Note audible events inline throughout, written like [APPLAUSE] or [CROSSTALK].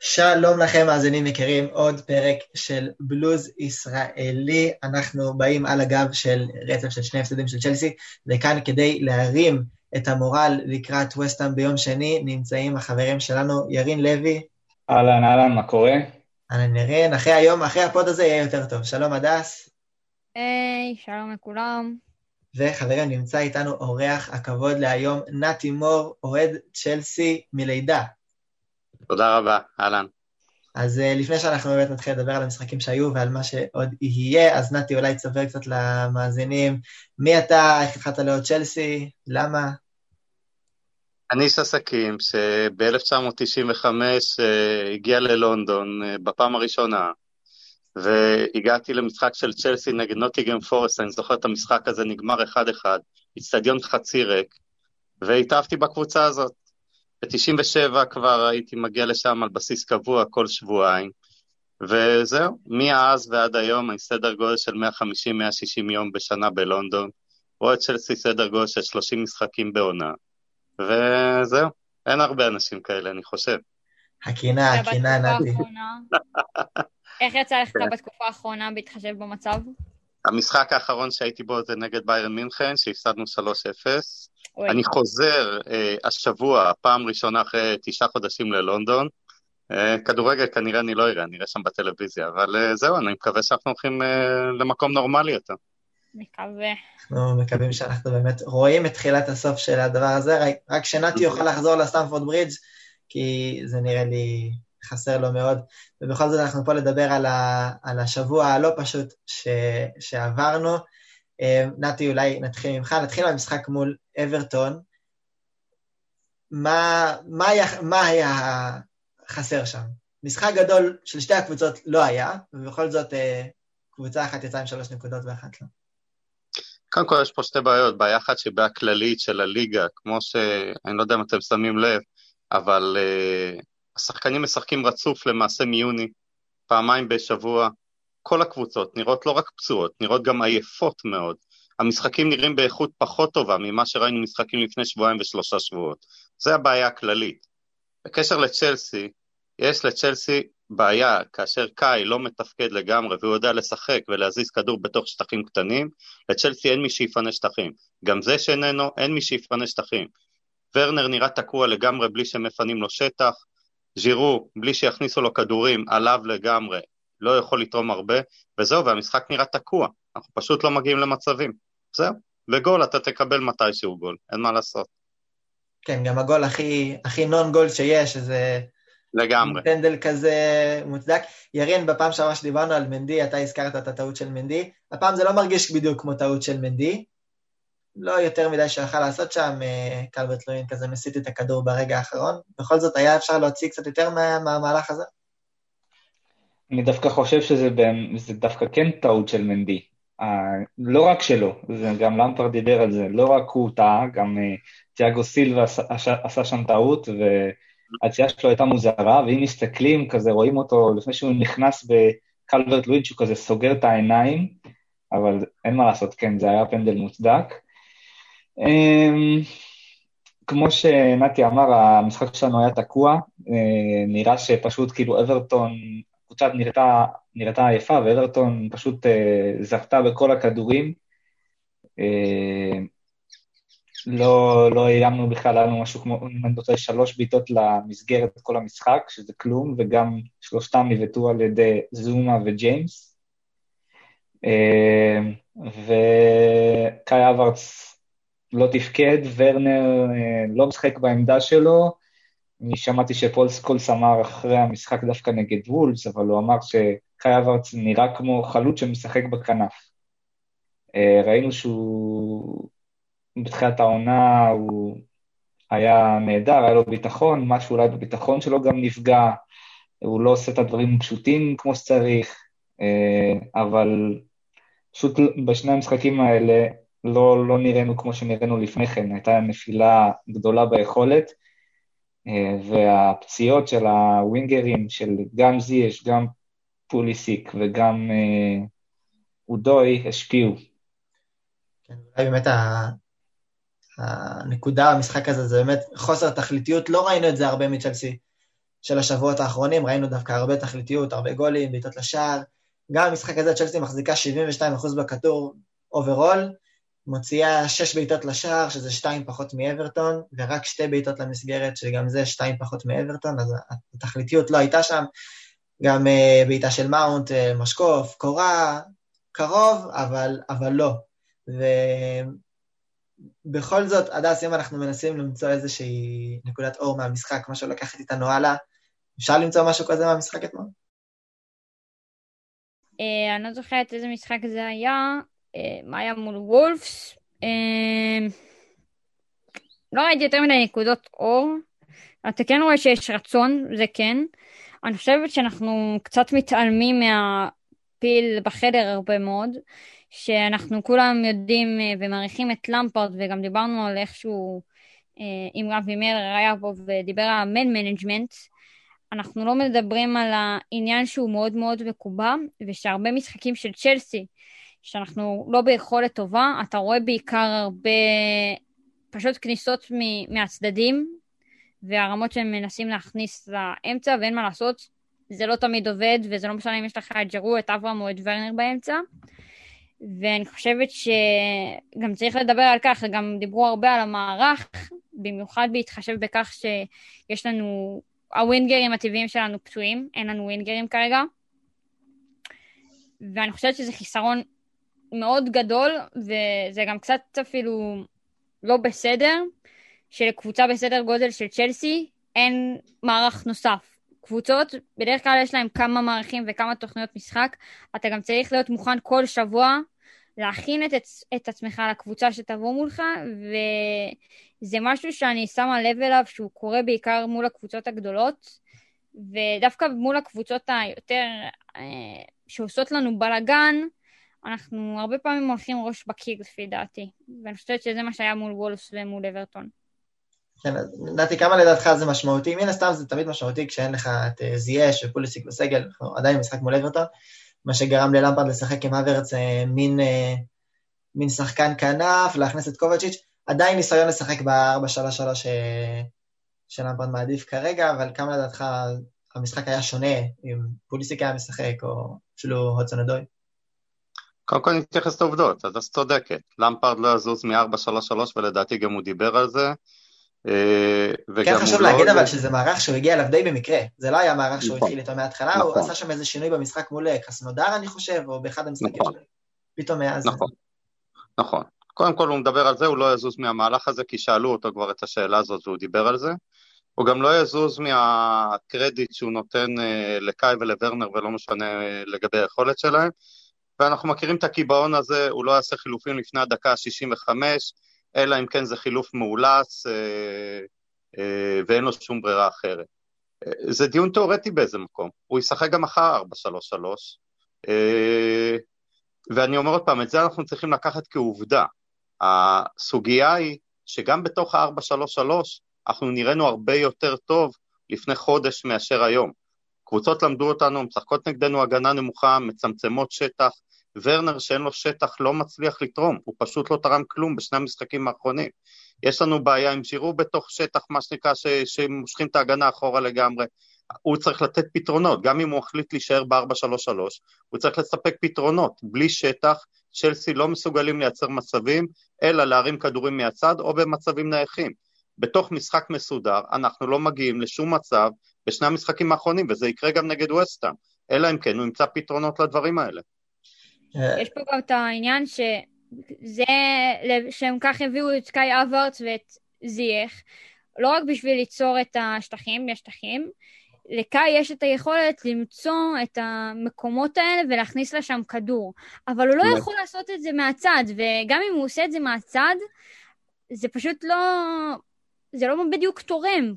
שלום לכם, מאזינים יקרים, עוד פרק של בלוז ישראלי. אנחנו באים על הגב של רצף של שני הפסדים של צ'לסי, וכאן כדי להרים את המורל לקראת וסטאם ביום שני, נמצאים החברים שלנו, ירין לוי. אהלן, אהלן, מה קורה? אהלן, ירין. אחרי היום, אחרי ה pod הזה יהיה יותר טוב. שלום, הדס. היי, שלום לכולם. וחברים, נמצא איתנו אורח הכבוד להיום, נתי מור, אוהד צ'לסי מלידה. תודה רבה, אהלן. אז uh, לפני שאנחנו באמת נתחיל לדבר על המשחקים שהיו ועל מה שעוד יהיה, אז נתי אולי תספר קצת למאזינים, מי אתה, איך התחלת לעוד צ'לסי, למה? אני איש עסקים שב-1995 uh, הגיע ללונדון uh, בפעם הראשונה, והגעתי למשחק של צ'לסי נגד נוטיגם פורסט, אני זוכר את המשחק הזה, נגמר 1-1, איצטדיון חצי ריק, והתאהבתי בקבוצה הזאת. ב-97 כבר הייתי מגיע לשם על בסיס קבוע כל שבועיים, וזהו, מאז ועד היום אני סדר גודל של 150-160 יום בשנה בלונדון, רואה את צ'לסי סדר גודל של 30 משחקים בעונה, וזהו, אין הרבה אנשים כאלה, אני חושב. הקינה, הקינה, נתי. [LAUGHS] איך יצא לך בתקופה האחרונה בהתחשב במצב? המשחק האחרון שהייתי בו זה נגד ביירן מינכן, שהפסדנו 3-0. אני חוזר אה, השבוע, פעם ראשונה אחרי תשעה חודשים ללונדון. אה, כדורגל כנראה אני לא אראה, אני אראה שם בטלוויזיה, אבל אה, זהו, אני מקווה שאנחנו הולכים אה, למקום נורמלי יותר. מקווה. אנחנו מקווים שאנחנו באמת רואים את תחילת הסוף של הדבר הזה, רק שנתי יוכל לחזור לסטמפורד ברידג', כי זה נראה לי חסר לו מאוד. ובכל זאת אנחנו פה לדבר על, ה, על השבוע הלא פשוט ש, שעברנו. אה, נתי, אולי נתחיל ממך, נתחיל מהמשחק מול אברטון. מה, מה, היה, מה היה חסר שם? משחק גדול של שתי הקבוצות לא היה, ובכל זאת אה, קבוצה אחת יצאה עם שלוש נקודות ואחת לא. קודם כל יש פה שתי בעיות, בעיה אחת שהיא בעיה כללית של הליגה, כמו ש... אני לא יודע אם אתם שמים לב, אבל uh, השחקנים משחקים רצוף למעשה מיוני, פעמיים בשבוע. כל הקבוצות נראות לא רק פצועות, נראות גם עייפות מאוד. המשחקים נראים באיכות פחות טובה ממה שראינו משחקים לפני שבועיים ושלושה שבועות. זה הבעיה הכללית. בקשר לצ'לסי, יש לצ'לסי בעיה כאשר קאי לא מתפקד לגמרי והוא יודע לשחק ולהזיז כדור בתוך שטחים קטנים, לצ'לסי אין מי שיפנה שטחים. גם זה שאיננו, אין מי שיפנה שטחים. ורנר נראה תקוע לגמרי בלי שמפנים לו שטח, ז'ירו, בלי שיכניסו לו כדורים, עליו לגמרי, לא יכול לתרום הרבה, וזהו, והמשחק נראה תקוע, אנחנו פשוט לא מגיעים למצבים. זהו, וגול אתה תקבל מתישהו גול, אין מה לעשות. כן, גם הגול הכי, הכי נון גול שיש, שזה... לגמרי. פנדל כזה מוצדק. ירין, בפעם שעברה שדיברנו על מנדי, אתה הזכרת את הטעות של מנדי. הפעם זה לא מרגיש בדיוק כמו טעות של מנדי. לא יותר מדי שיכל לעשות שם, אה, קלברט לוין כזה מסיט את הכדור ברגע האחרון. בכל זאת, היה אפשר להוציא קצת יותר מהמהלך הזה? אני דווקא חושב שזה דווקא כן טעות של מנדי. Uh, לא רק שלו, זה גם למפר דיבר על זה, לא רק הוא טעה, גם uh, תיאגו סילבה עשה, עשה שם טעות, והצייה שלו הייתה מוזרה, ואם מסתכלים, כזה רואים אותו לפני שהוא נכנס בקלברט לוין, שהוא כזה סוגר את העיניים, אבל אין מה לעשות, כן, זה היה פנדל מוצדק. Um, כמו שנתי אמר, המשחק שלנו היה תקוע, uh, נראה שפשוט כאילו אברטון הקבוצה נראתה, נראתה עייפה, ואברטון פשוט אה, זכתה בכל הכדורים. אה, לא, לא איימנו בכלל, היה לנו משהו כמו, אם אני רוצה, שלוש בעיטות למסגרת כל המשחק, שזה כלום, וגם שלושתם נבעטו על ידי זומה וג'יימס. אה, וקאי אברץ לא תפקד, ורנר אה, לא משחק בעמדה שלו, אני שמעתי שפול סקולס אמר אחרי המשחק דווקא נגד וולס, אבל הוא אמר שקאי אברץ נראה כמו חלוץ שמשחק בכנף. אה, ראינו שהוא בתחילת העונה הוא היה נהדר, היה לו ביטחון, משהו אולי בביטחון שלו גם נפגע, הוא לא עושה את הדברים פשוטים כמו שצריך, אה, אבל פשוט בשני המשחקים האלה לא, לא נראינו כמו שנראינו לפני כן, הייתה נפילה גדולה ביכולת. אה, והפציעות של הווינגרים, של גם זייש, גם פוליסיק וגם אה, אודוי, השפיעו. כן, אולי באמת הנקודה במשחק הזה זה באמת חוסר תכליתיות, לא ראינו את זה הרבה מצ'לסי של השבועות האחרונים, ראינו דווקא הרבה תכליתיות, הרבה גולים, בעיטות לשער. גם במשחק הזה צ'לסי מחזיקה 72% בכדור overall, מוציאה 6 בעיטות לשער, שזה 2 פחות מאברטון, ורק 2 בעיטות למסגרת, שגם זה 2 פחות מאברטון, אז התכליתיות לא הייתה שם. גם אה, בעיטה של מאונט, אה, משקוף, קורה, קרוב, אבל, אבל לא. ובכל זאת, הדס, אם אנחנו מנסים למצוא איזושהי נקודת אור מהמשחק, משהו לקחת איתנו הלאה, אפשר למצוא משהו כזה מהמשחק אתמול? אה, אני לא זוכרת איזה משחק זה היה, מה היה מול וולפס. לא ראיתי יותר מדי נקודות אור. אתה כן רואה שיש רצון, זה כן. אני חושבת שאנחנו קצת מתעלמים מהפיל בחדר הרבה מאוד, שאנחנו כולם יודעים אה, ומעריכים את למפרד, וגם דיברנו על אה, אם רבי מאיר היה פה ודיבר על man management, אנחנו לא מדברים על העניין שהוא מאוד מאוד מקובע, ושהרבה משחקים של צ'לסי, שאנחנו לא ביכולת טובה, אתה רואה בעיקר הרבה פשוט כניסות מהצדדים, והרמות שהם מנסים להכניס לאמצע, ואין מה לעשות, זה לא תמיד עובד, וזה לא משנה אם יש לך את ג'רו, את אברהם או את ורנר באמצע. ואני חושבת שגם צריך לדבר על כך, גם דיברו הרבה על המערך, במיוחד בהתחשב בכך שיש לנו, הווינגרים הטבעיים שלנו פצועים, אין לנו ווינגרים כרגע. ואני חושבת שזה חיסרון מאוד גדול, וזה גם קצת אפילו לא בסדר, שלקבוצה בסדר גודל של צ'לסי אין מערך נוסף. קבוצות, בדרך כלל יש להם כמה מערכים וכמה תוכניות משחק, אתה גם צריך להיות מוכן כל שבוע להכין את, את עצמך לקבוצה שתבוא מולך, וזה משהו שאני שמה לב אליו שהוא קורה בעיקר מול הקבוצות הגדולות, ודווקא מול הקבוצות היותר אה, שעושות לנו בלאגן, אנחנו הרבה פעמים הולכים ראש בקיר לפי דעתי, ואני חושבת שזה מה שהיה מול וולס ומול אברטון. כן, נתי, כמה לדעתך זה משמעותי? מן הסתם זה תמיד משמעותי כשאין לך את אה, זייש ופוליסיק בסגל, אנחנו עדיין במשחק מול אברטון, מה שגרם ללמפרד לשחק עם אברץ אה, מין, אה, מין שחקן כנף, להכניס את קובצ'יץ', עדיין ניסיון לשחק ב-4-3-3 שלמפרד מעדיף כרגע, אבל כמה לדעתך המשחק היה שונה אם פוליסיק היה משחק או אפילו הודסון אדוי? קודם כל נתייחס לעובדות, אז את צודקת. למפרד לא יזוז מ-4-3-3 ולדעתי גם הוא דיבר על זה. אה, כן חשוב להגיד לא אבל שזה מערך שהוא הגיע אליו די במקרה, זה לא היה מערך שהוא נכון. התחיל איתו מההתחלה, הוא נכון. עשה שם איזה שינוי במשחק מול אה, קסנודר אני חושב, או באחד המשחקים נכון. שלו, פתאום מאז. נכון, נכון. קודם כל הוא מדבר על זה, הוא לא יזוז מהמהלך הזה, כי שאלו אותו כבר את השאלה הזאת והוא דיבר על זה. הוא גם לא יזוז מהקרדיט שהוא נותן אה, לקאי ולוורנר ולא משנה לגבי היכולת שלהם. ואנחנו מכירים את הקיבעון הזה, הוא לא יעשה חילופים לפני הדקה ה-65, אלא אם כן זה חילוף מאולץ אה, אה, ואין לו שום ברירה אחרת. אה, זה דיון תיאורטי באיזה מקום, הוא ישחק גם מחר 4-3-3, ואני אומר עוד פעם, את זה אנחנו צריכים לקחת כעובדה. הסוגיה היא שגם בתוך ה-4-3-3 אנחנו נראינו הרבה יותר טוב לפני חודש מאשר היום. קבוצות למדו אותנו, משחקות נגדנו הגנה נמוכה, מצמצמות שטח, ורנר שאין לו שטח לא מצליח לתרום, הוא פשוט לא תרם כלום בשני המשחקים האחרונים. יש לנו בעיה עם שירו בתוך שטח, מה שנקרא, ש... שמושכים את ההגנה אחורה לגמרי. הוא צריך לתת פתרונות, גם אם הוא החליט להישאר ב-4-3-3, הוא צריך לספק פתרונות. בלי שטח, צ'לסי לא מסוגלים לייצר מצבים, אלא להרים כדורים מהצד או במצבים נייחים. בתוך משחק מסודר, אנחנו לא מגיעים לשום מצב בשני המשחקים האחרונים, וזה יקרה גם נגד וסטאם, אלא אם כן הוא ימצא פתרונות לדברים האלה. אה, יש פה גם את העניין שזה, שהם כך הביאו את סקאי אברץ ואת זייח, לא רק בשביל ליצור את השטחים, יש שטחים, לקאי יש את היכולת למצוא את המקומות האלה ולהכניס לשם כדור, אבל הוא לא יכול לעשות את זה מהצד, וגם אם הוא עושה את זה מהצד, זה פשוט לא, זה לא בדיוק תורם.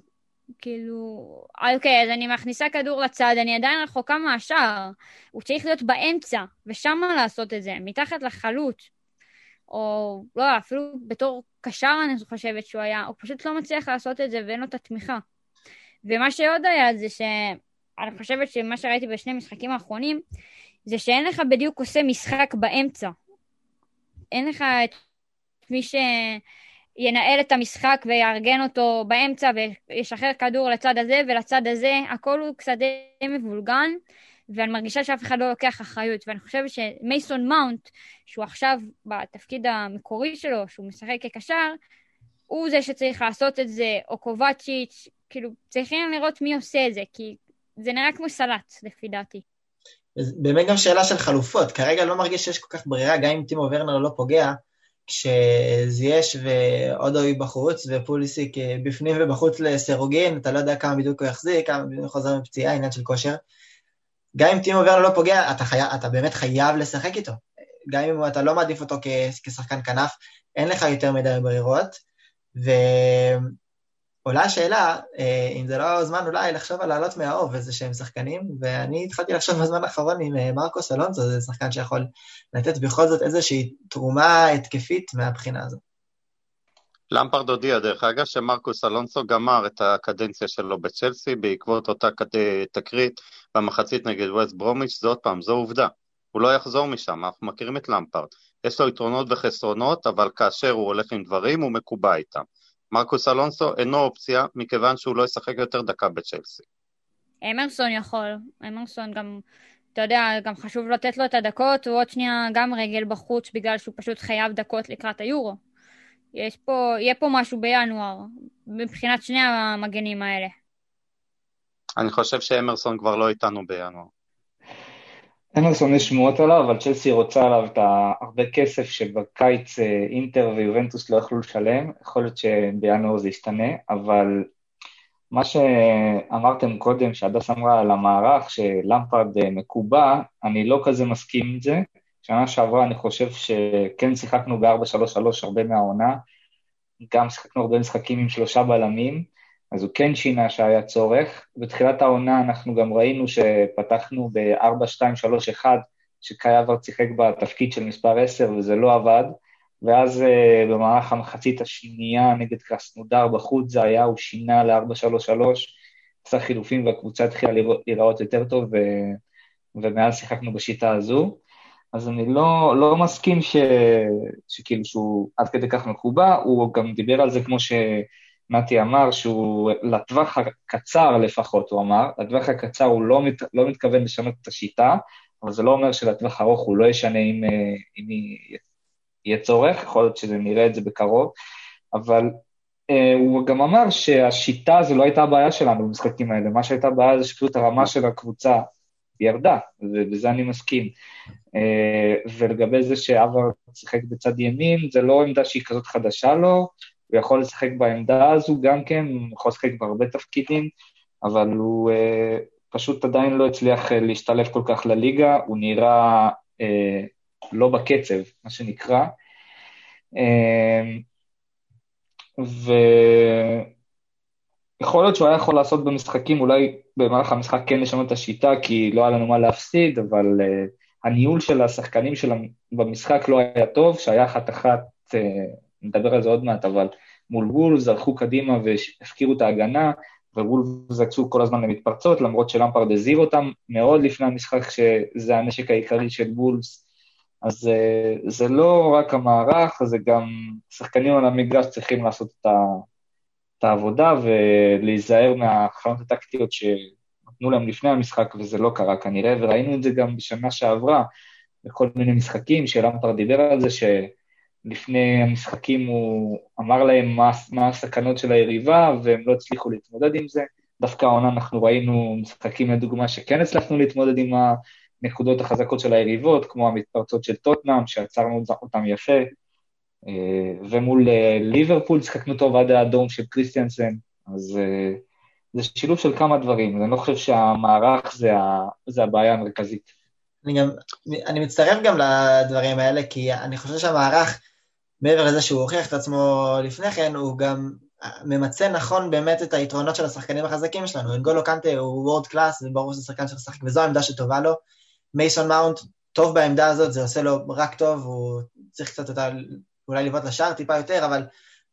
כאילו, אוקיי, אז אני מכניסה כדור לצד, אני עדיין רחוקה מהשער. הוא צריך להיות באמצע, ושם לעשות את זה, מתחת לחלוט. או לא, אפילו בתור קשר אני חושבת שהוא היה, הוא פשוט לא מצליח לעשות את זה ואין לו את התמיכה. ומה שעוד היה זה שאני חושבת שמה שראיתי בשני המשחקים האחרונים, זה שאין לך בדיוק עושה משחק באמצע. אין לך את מי ש... ינהל את המשחק ויארגן אותו באמצע וישחרר כדור לצד הזה ולצד הזה, הכל הוא קצת די מבולגן, ואני מרגישה שאף אחד לא לוקח אחריות, ואני חושבת שמייסון מאונט, שהוא עכשיו בתפקיד המקורי שלו, שהוא משחק כקשר, הוא זה שצריך לעשות את זה, או קובצ'יץ', כאילו, צריכים לראות מי עושה את זה, כי זה נראה כמו סלט, לפי דעתי. באמת גם שאלה של חלופות, כרגע לא מרגיש שיש כל כך ברירה, גם אם טימו ורנר לא פוגע, כשזייש ואודוי בחוץ ופוליסיק אה, בפנים ובחוץ לסירוגין, אתה לא יודע כמה בדיוק הוא יחזיק, כמה בדיוק חוזר מפציעה, עניין של כושר. גם אם טימו ורנר לא פוגע, אתה, חי... אתה באמת חייב לשחק איתו. גם אם אתה לא מעדיף אותו כשחקן כנף, אין לך יותר מדי ברירות. ו... עולה השאלה, אה, אם זה לא זמן אולי לחשוב על לעלות מהאוב איזה שהם שחקנים, ואני התחלתי לחשוב בזמן האחרון עם אה, מרקוס אלונסו, זה שחקן שיכול לתת בכל זאת איזושהי תרומה התקפית מהבחינה הזאת. למפרד הודיע, דרך אגב, שמרקוס אלונסו גמר את הקדנציה שלו בצ'לסי בעקבות אותה תקרית במחצית נגד ווסט ברומיץ', זה עוד פעם, זו עובדה. הוא לא יחזור משם, אנחנו מכירים את למפרד. יש לו יתרונות וחסרונות, אבל כאשר הוא הולך עם דברים, הוא מקובע איתם. מרקוס אלונסו אינו אופציה, מכיוון שהוא לא ישחק יותר דקה בצ'לסי. אמרסון יכול, אמרסון גם, אתה יודע, גם חשוב לתת לו את הדקות, הוא עוד שנייה גם רגל בחוץ, בגלל שהוא פשוט חייב דקות לקראת היורו. יש פה, יהיה פה משהו בינואר, מבחינת שני המגנים האלה. אני חושב שאמרסון כבר לא איתנו בינואר. אמרסון יש שמועות עליו, אבל צ'לסי רוצה עליו את הרבה כסף שבקיץ אה, אינטר ויובנטוס לא יכלו לשלם, יכול להיות שבינואר זה ישתנה, אבל מה שאמרתם קודם, שהדס אמרה על המערך שלמפרד אה, מקובע, אני לא כזה מסכים עם זה. שנה שעברה אני חושב שכן שיחקנו ב-4-3-3 הרבה מהעונה, גם שיחקנו הרבה משחקים עם שלושה בלמים, אז הוא כן שינה שהיה צורך. בתחילת העונה אנחנו גם ראינו שפתחנו ב-4-2-3-1, שקאי אברד שיחק בתפקיד של מספר 10 וזה לא עבד, ואז uh, במהלך המחצית השנייה נגד קרסנודר בחוץ זה היה, הוא שינה ל-4-3-3, עשה חילופים והקבוצה התחילה להיראות יותר טוב, ו... ומאז שיחקנו בשיטה הזו. אז אני לא, לא מסכים ש... שכאילו שהוא עד כדי כך מקובע, הוא גם דיבר על זה כמו ש... נתי אמר שהוא לטווח הקצר לפחות, הוא אמר, לטווח הקצר הוא לא, מת, לא מתכוון לשנות את השיטה, אבל זה לא אומר שלטווח ארוך הוא לא ישנה אם, אה, אם יהיה צורך, יכול להיות שנראה את זה בקרוב, אבל אה, הוא גם אמר שהשיטה הזו לא הייתה הבעיה שלנו במשחקים האלה, מה שהייתה הבעיה זה שפשוט הרמה של הקבוצה ירדה, ובזה אני מסכים. אה, ולגבי זה שאבר שיחק בצד ימין, זה לא עמדה שהיא כזאת חדשה לו, הוא יכול לשחק בעמדה הזו גם כן, הוא יכול לשחק בהרבה תפקידים, אבל הוא אה, פשוט עדיין לא הצליח אה, להשתלב כל כך לליגה, הוא נראה אה, לא בקצב, מה שנקרא. אה, ויכול להיות שהוא היה יכול לעשות במשחקים, אולי במהלך המשחק כן לשנות את השיטה, כי לא היה לנו מה להפסיד, אבל uh, הניהול של השחקנים של במשחק לא היה טוב, שהיה אחת-אחת uh, נדבר על זה עוד מעט, אבל מול וולפס הלכו קדימה והפקירו את ההגנה, ווולפס יצאו כל הזמן למתפרצות, למרות שלמפרד הזהיר אותם מאוד לפני המשחק, שזה הנשק העיקרי של וולפס. אז אה, זה לא רק המערך, זה גם שחקנים על המגרש צריכים לעשות את, ה, את העבודה ולהיזהר מההכנות הטקטיות שנתנו להם לפני המשחק, וזה לא קרה כנראה, וראינו את זה גם בשנה שעברה, בכל מיני משחקים, שלמפרד דיבר על זה, ש... לפני המשחקים הוא אמר להם מה, מה הסכנות של היריבה, והם לא הצליחו להתמודד עם זה. דווקא העונה אנחנו ראינו משחקים לדוגמה שכן הצלחנו להתמודד עם הנקודות החזקות של היריבות, כמו המתפרצות של טוטנאם, שעצרנו אותם יפה, אה, ומול אה, ליברפול שיחקנו טוב עד האדום של קריסטיאנסן, אז אה, זה שילוב של כמה דברים, אני לא חושב שהמערך זה, זה הבעיה המרכזית. אני גם, אני מצטרף גם לדברים האלה, כי אני חושב שהמערך, מעבר לזה שהוא הוכיח את עצמו לפני כן, הוא גם ממצה נכון באמת את היתרונות של השחקנים החזקים שלנו. אנגולו קנטה הוא world class, וברור שזה שחקן שמשחק, וזו העמדה שטובה לו. מייסון מאונט, טוב בעמדה הזאת, זה עושה לו רק טוב, הוא צריך קצת אותה, אולי לבעוט לשער טיפה יותר, אבל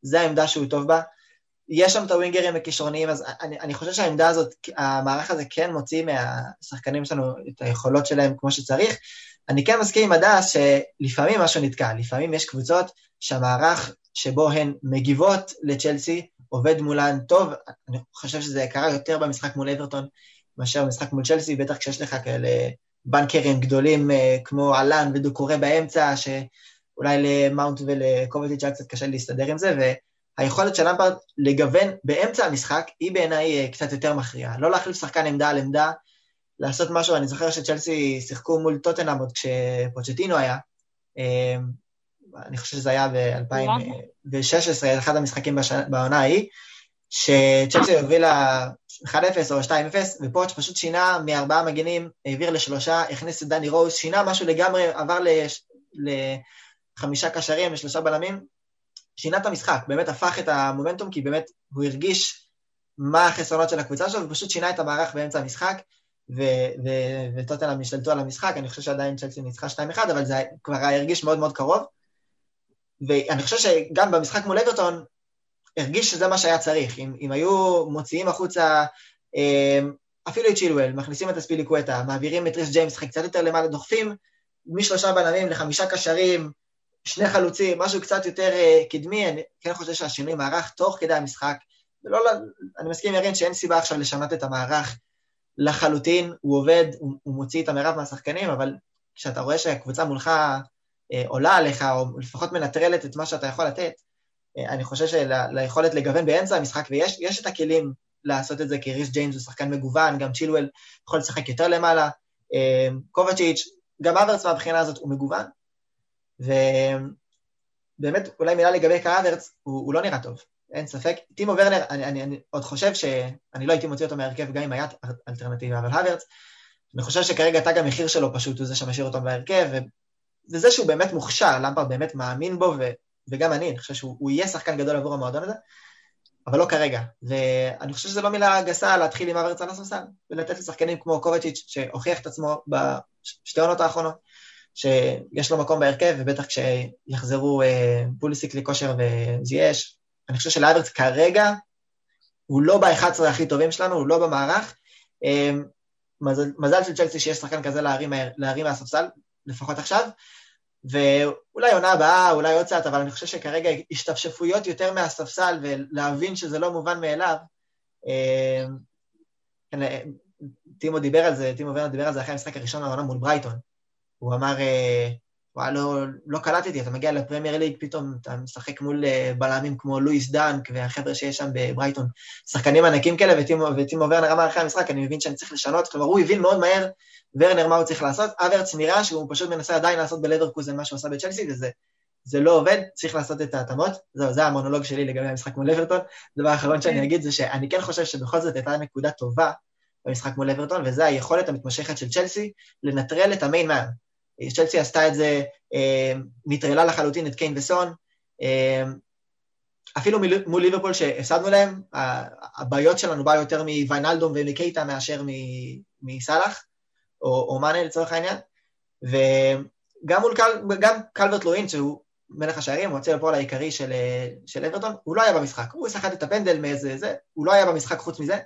זו העמדה שהוא טוב בה. יש שם את הווינגרים הכישרוניים, אז אני, אני חושב שהעמדה הזאת, המערך הזה כן מוציא מהשחקנים שלנו את היכולות שלהם כמו שצריך. אני כן מסכים עם הדס שלפעמים משהו נתקע, לפעמים יש קבוצות שהמערך שבו הן מגיבות לצ'לסי עובד מולן טוב, אני חושב שזה קרה יותר במשחק מול אברטון מאשר במשחק מול צ'לסי, בטח כשיש לך כאלה בנקרים גדולים אה, כמו אלן ודוקורי באמצע, שאולי למאונט ולקובטיץ' היה קצת קשה להסתדר עם זה, והיכולת של למפרד לגוון באמצע המשחק היא בעיניי אה, קצת יותר מכריעה. לא להחליף שחקן עמדה על עמדה, לעשות משהו, אני זוכר שצ'לסי שיחקו מול טוטנאם עוד כשפוצ'טינו היה, אה, אני חושב שזה היה ב-2016, אחד המשחקים בעונה ההיא, שצ'לסי הובילה 1-0 או 2-0, ופורץ' פשוט שינה מארבעה מגינים, העביר לשלושה, הכניס את דני רוז, שינה משהו לגמרי, עבר לש... לחמישה קשרים, לשלושה בלמים, שינה את המשחק, באמת הפך את המומנטום, כי באמת הוא הרגיש מה החסרונות של הקבוצה שלו, ופשוט שינה את המערך באמצע המשחק, וטוטנאם השתלטו על המשחק, אני חושב שעדיין צ'לסי ניצחה 2-1, אבל זה כבר הרגיש מאוד מאוד קרוב. ואני חושב שגם במשחק מול אברטון, הרגיש שזה מה שהיה צריך. אם, אם היו מוציאים החוצה אה, אפילו את צ'ילואל, מכניסים את אספילי קווטה, מעבירים את ריס ג'יימס, קצת יותר למעלה, דוחפים משלושה בלמים לחמישה קשרים, שני חלוצים, משהו קצת יותר uh, קדמי, אני כן חושב שהשינוי מערך תוך כדי המשחק, ולא, אני מסכים עם ירין שאין סיבה עכשיו לשנות את המערך לחלוטין, הוא עובד, הוא, הוא מוציא את המרב מהשחקנים, אבל כשאתה רואה שהקבוצה מולך אה, עולה עליך, או לפחות מנטרלת את מה שאתה יכול לתת, אה, אני חושב שליכולת לגוון באמצע המשחק, ויש את הכלים לעשות את זה, כי ריס ג'יימס הוא שחקן מגוון, גם צ'ילואל יכול לשחק יותר למעלה, אה, קובצ'יץ', גם אברץ מהבחינה הזאת הוא מגוון, ובאמת, אולי מילה לגבי קאברץ, הוא, הוא לא נראה טוב, אין ספק. טימו ורנר, אני, אני, אני עוד חושב שאני לא הייתי מוציא אותו מהרכב גם אם היה אלטרנטיבה, אבל הוורץ, אני חושב שכרגע תג המחיר שלו פשוט הוא זה שמשאיר אותו בהרכב, וזה שהוא באמת מוכשר, למפרד באמת מאמין בו, ו, וגם אני, אני חושב שהוא יהיה שחקן גדול עבור המועדון הזה, אבל לא כרגע. ואני חושב שזו לא מילה גסה להתחיל עם אברץ על הספסל, ולתת לשחקנים כמו קובצ'יץ', שהוכיח את עצמו בשתי עונות האחרונות, שיש לו מקום בהרכב, ובטח כשיחזרו אה, פוליסיק לכושר וזייש, אני חושב שלאברץ כרגע, הוא לא ב-11 הכי טובים שלנו, הוא לא במערך. אה, מזל, מזל של צ'לסי שיש שחקן כזה להרים, להרים מהספסל, לפחות עכשיו, ואולי עונה הבאה, אולי עוד קצת, אבל אני חושב שכרגע השתפשפויות יותר מהספסל ולהבין שזה לא מובן מאליו. אה, כן, טימו דיבר על זה, טימו ורנר דיבר על זה אחרי המשחק הראשון מהעונה מול ברייטון. הוא אמר, וואי, לא, לא קלטתי, אתה מגיע לפרמייר ליג, פתאום אתה משחק מול אה, בלמים כמו לואיס דאנק והחבר'ה שיש שם בברייטון, שחקנים ענקים כאלה, וטימו, וטימו ורנר אמר אחרי המשחק, אני מבין שאני צריך לשנות, כלומר הוא הבין מאוד מהר, ורנר, מה הוא צריך לעשות, אברץ נראה שהוא פשוט מנסה עדיין לעשות בלברקוזן מה שהוא עשה בצ'לסי, וזה זה לא עובד, צריך לעשות את ההתאמות, זהו, זה המונולוג שלי לגבי המשחק מול אברטון. הדבר האחרון שאני אגיד זה שאני כן חושב שבכל זאת הייתה נקודה טובה במשחק מול אברטון, וזה היכולת המתמשכת של צ'לסי לנטרל את המיין מן. צ'לסי עשתה את זה, אה, נטרלה לחלוטין את קיין וסון. אה, אפילו מול ליברפול שהפסדנו להם, הבעיות שלנו באו יותר מוויינלדום ומקייטה מאשר מסאלח, או, או מאנה לצורך העניין. וגם מול קל, גם קלברט לואין, שהוא מלך השערים, הוא לפועל העיקרי של, של אברטון, הוא לא היה במשחק. הוא סחט את הפנדל מאיזה זה, הוא לא היה במשחק חוץ מזה.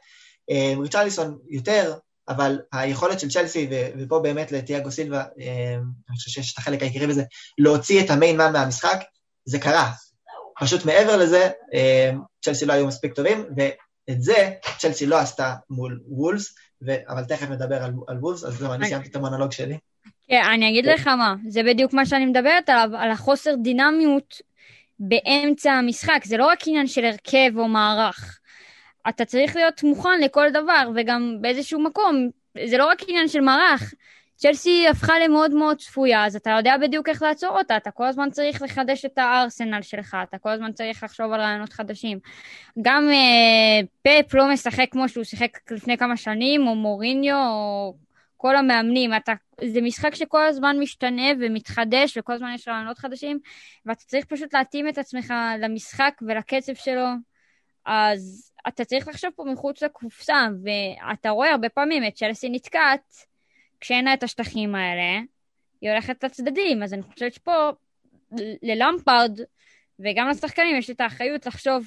אה, ריצ'רליסון יותר, אבל היכולת של צ'לסי, ופה באמת לתיאגו סילבה, אה, אני חושב שיש את החלק העיקרי בזה, להוציא את המיין מן מהמשחק, זה קרה. פשוט מעבר לזה, אה, צ'לסי לא היו מספיק טובים, ואת זה צ'לסי לא עשתה מול וולס, אבל תכף נדבר על, על וולס, אז זהו, אני סיימתי את המונולוג שלי. כן, אני אגיד לך מה, זה בדיוק מה שאני מדברת עליו, על החוסר דינמיות באמצע המשחק. זה לא רק עניין של הרכב או מערך. אתה צריך להיות מוכן לכל דבר, וגם באיזשהו מקום, זה לא רק עניין של מערך. צ'לסי הפכה למאוד מאוד צפויה, אז אתה יודע בדיוק איך לעצור אותה, אתה כל הזמן צריך לחדש את הארסנל שלך, אתה כל הזמן צריך לחשוב על רעיונות חדשים. גם אה, פאפ לא משחק כמו שהוא שיחק לפני כמה שנים, או מוריניו, או כל המאמנים, אתה, זה משחק שכל הזמן משתנה ומתחדש, וכל הזמן יש רעיונות חדשים, ואתה צריך פשוט להתאים את עצמך למשחק ולקצב שלו. אז אתה צריך לחשוב פה מחוץ לקופסה, ואתה רואה הרבה פעמים את צ'לסי נתקעת כשאין לה את השטחים האלה, היא הולכת לצדדים, אז אני חושבת שפה ללמפרד וגם לשחקנים יש את האחריות לחשוב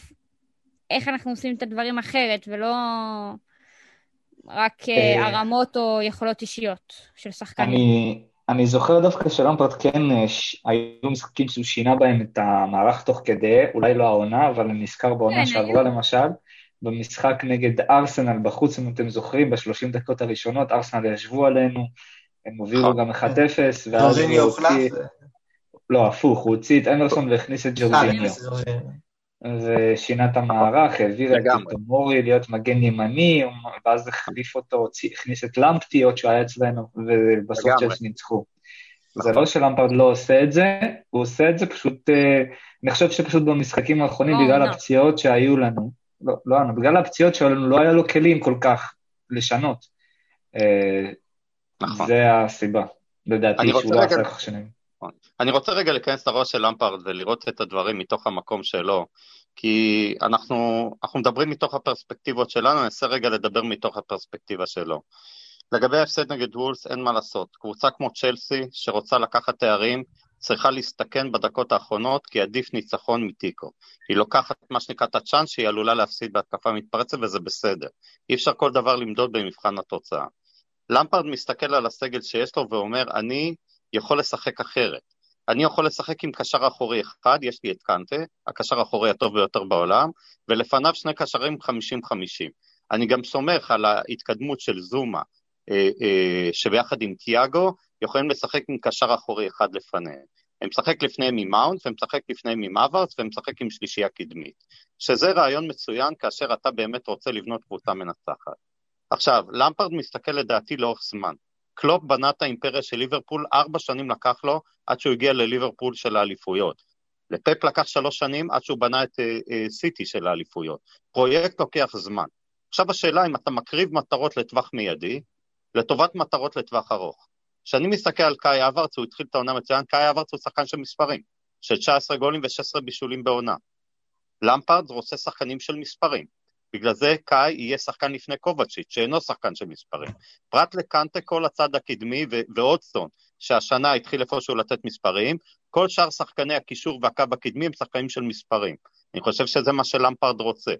איך אנחנו עושים את הדברים אחרת, ולא רק אה, הרמות או יכולות אישיות של שחקנים. אני, אני זוכר דווקא שלמפרד כן, ש... היו משחקים שהוא שינה בהם את המערך תוך כדי, אולי לא העונה, אבל אני נזכר בעונה כן, שעברה. למשל, במשחק נגד ארסנל בחוץ, אם אתם זוכרים, בשלושים דקות הראשונות, ארסנל ישבו עלינו, הם הובילו גם 1-0, ואז הוא הוציא... לא, הפוך, הוא הוציא את אמרסון והכניס את ג'ורג'יניו. ושינה את המערך, העביר את מורי להיות מגן ימני, ואז החליף אותו, הכניס את למפטי, עוד שהוא היה אצלנו, ובסוף צ'לס ניצחו. זה נכון. לא שלמפרד לא עושה את זה, הוא עושה את זה פשוט, אה, אני חושב שפשוט במשחקים האחרונים, בגלל הפציעות שהיו לנו, לא, לא, בגלל הפציעות שהיו לנו, לא היה לו כלים כל כך לשנות. אה, נכון. זה הסיבה, לדעתי, שהוא לא עשה כך שנים. אני רוצה רגע להיכנס לראש של למפרד ולראות את הדברים מתוך המקום שלו, כי אנחנו, אנחנו מדברים מתוך הפרספקטיבות שלנו, אני אנסה רגע לדבר מתוך הפרספקטיבה שלו. לגבי ההפסד נגד וולס, אין מה לעשות. קבוצה כמו צ'לסי, שרוצה לקחת תארים, צריכה להסתכן בדקות האחרונות, כי עדיף ניצחון מתיקו. היא לוקחת מה שנקרא את הצ'אנס שהיא עלולה להפסיד בהתקפה מתפרצת, וזה בסדר. אי אפשר כל דבר למדוד במבחן התוצאה. למפרד מסתכל על הסגל שיש לו ואומר, אני יכול לשחק אחרת. אני יכול לשחק עם קשר אחורי אחד, יש לי את קנטה, הקשר האחורי הטוב ביותר בעולם, ולפניו שני קשרים 50-50. אני גם סומך על ההתקדמות של זומה, אה, אה, שביחד עם תיאגו, יכולים לשחק עם קשר אחורי אחד לפניהם. משחק לפניהם עם מאונט, והם משחק לפניהם עם שלישייה קדמית. שזה רעיון מצוין כאשר אתה באמת רוצה לבנות קבוצה מנצחת. עכשיו, למפרד מסתכל לדעתי לאורך זמן. קלופ בנה את האימפריה של ליברפול, ארבע שנים לקח לו עד שהוא הגיע לליברפול של האליפויות. לפפ לקח שלוש שנים עד שהוא בנה את uh, uh, סיטי של האליפויות. פרויקט לוקח זמן. עכשיו השאלה אם אתה מקריב מטרות לטווח מיידי, לטובת מטרות לטווח ארוך. כשאני מסתכל על קאי אברץ, הוא התחיל את העונה מצוין, קאי אברץ הוא שחקן של מספרים, של 19 גולים ו-16 בישולים בעונה. למפרד רוצה שחקנים של מספרים. בגלל זה קאי יהיה שחקן לפני קובצ'יץ', שאינו שחקן של מספרים. פרט לקנטה כל הצד הקדמי ואודסון, שהשנה התחיל איפשהו לתת מספרים, כל שאר שחקני הקישור והקו הקדמי הם שחקנים של מספרים. אני חושב שזה מה שלמפרד רוצה.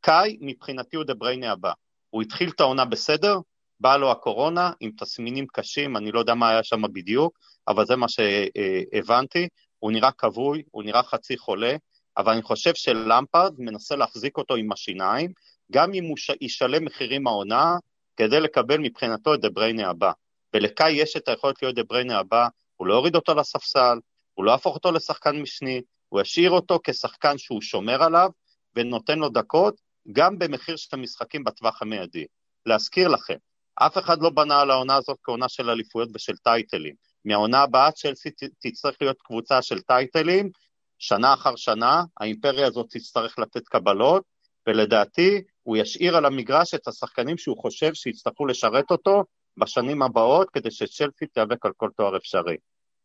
קאי, מבחינתי הוא דה בריינה הבא. הוא התחיל את העונה בסדר, באה לו הקורונה עם תסמינים קשים, אני לא יודע מה היה שם בדיוק, אבל זה מה שהבנתי. הוא נראה כבוי, הוא נראה חצי חולה, אבל אני חושב שלמפרד מנסה להחזיק אותו עם השיניים, גם אם הוא ישלם מחירים העונה, כדי לקבל מבחינתו את דה בריינה הבא. ולקאי יש את היכולת להיות דה בריינה הבא, הוא לא יוריד אותו לספסל, הוא לא יהפוך אותו לשחקן משני, הוא ישאיר אותו כשחקן שהוא שומר עליו ונותן לו דקות, גם במחיר של המשחקים בטווח המיידי. להזכיר לכם, אף אחד לא בנה על העונה הזאת כעונה של אליפויות ושל טייטלים. מהעונה הבאה צ'לסי תצטרך להיות קבוצה של טייטלים, שנה אחר שנה, האימפריה הזאת תצטרך לתת קבלות, ולדעתי הוא ישאיר על המגרש את השחקנים שהוא חושב שיצטרכו לשרת אותו בשנים הבאות, כדי שצ'לסי תיאבק על כל תואר אפשרי.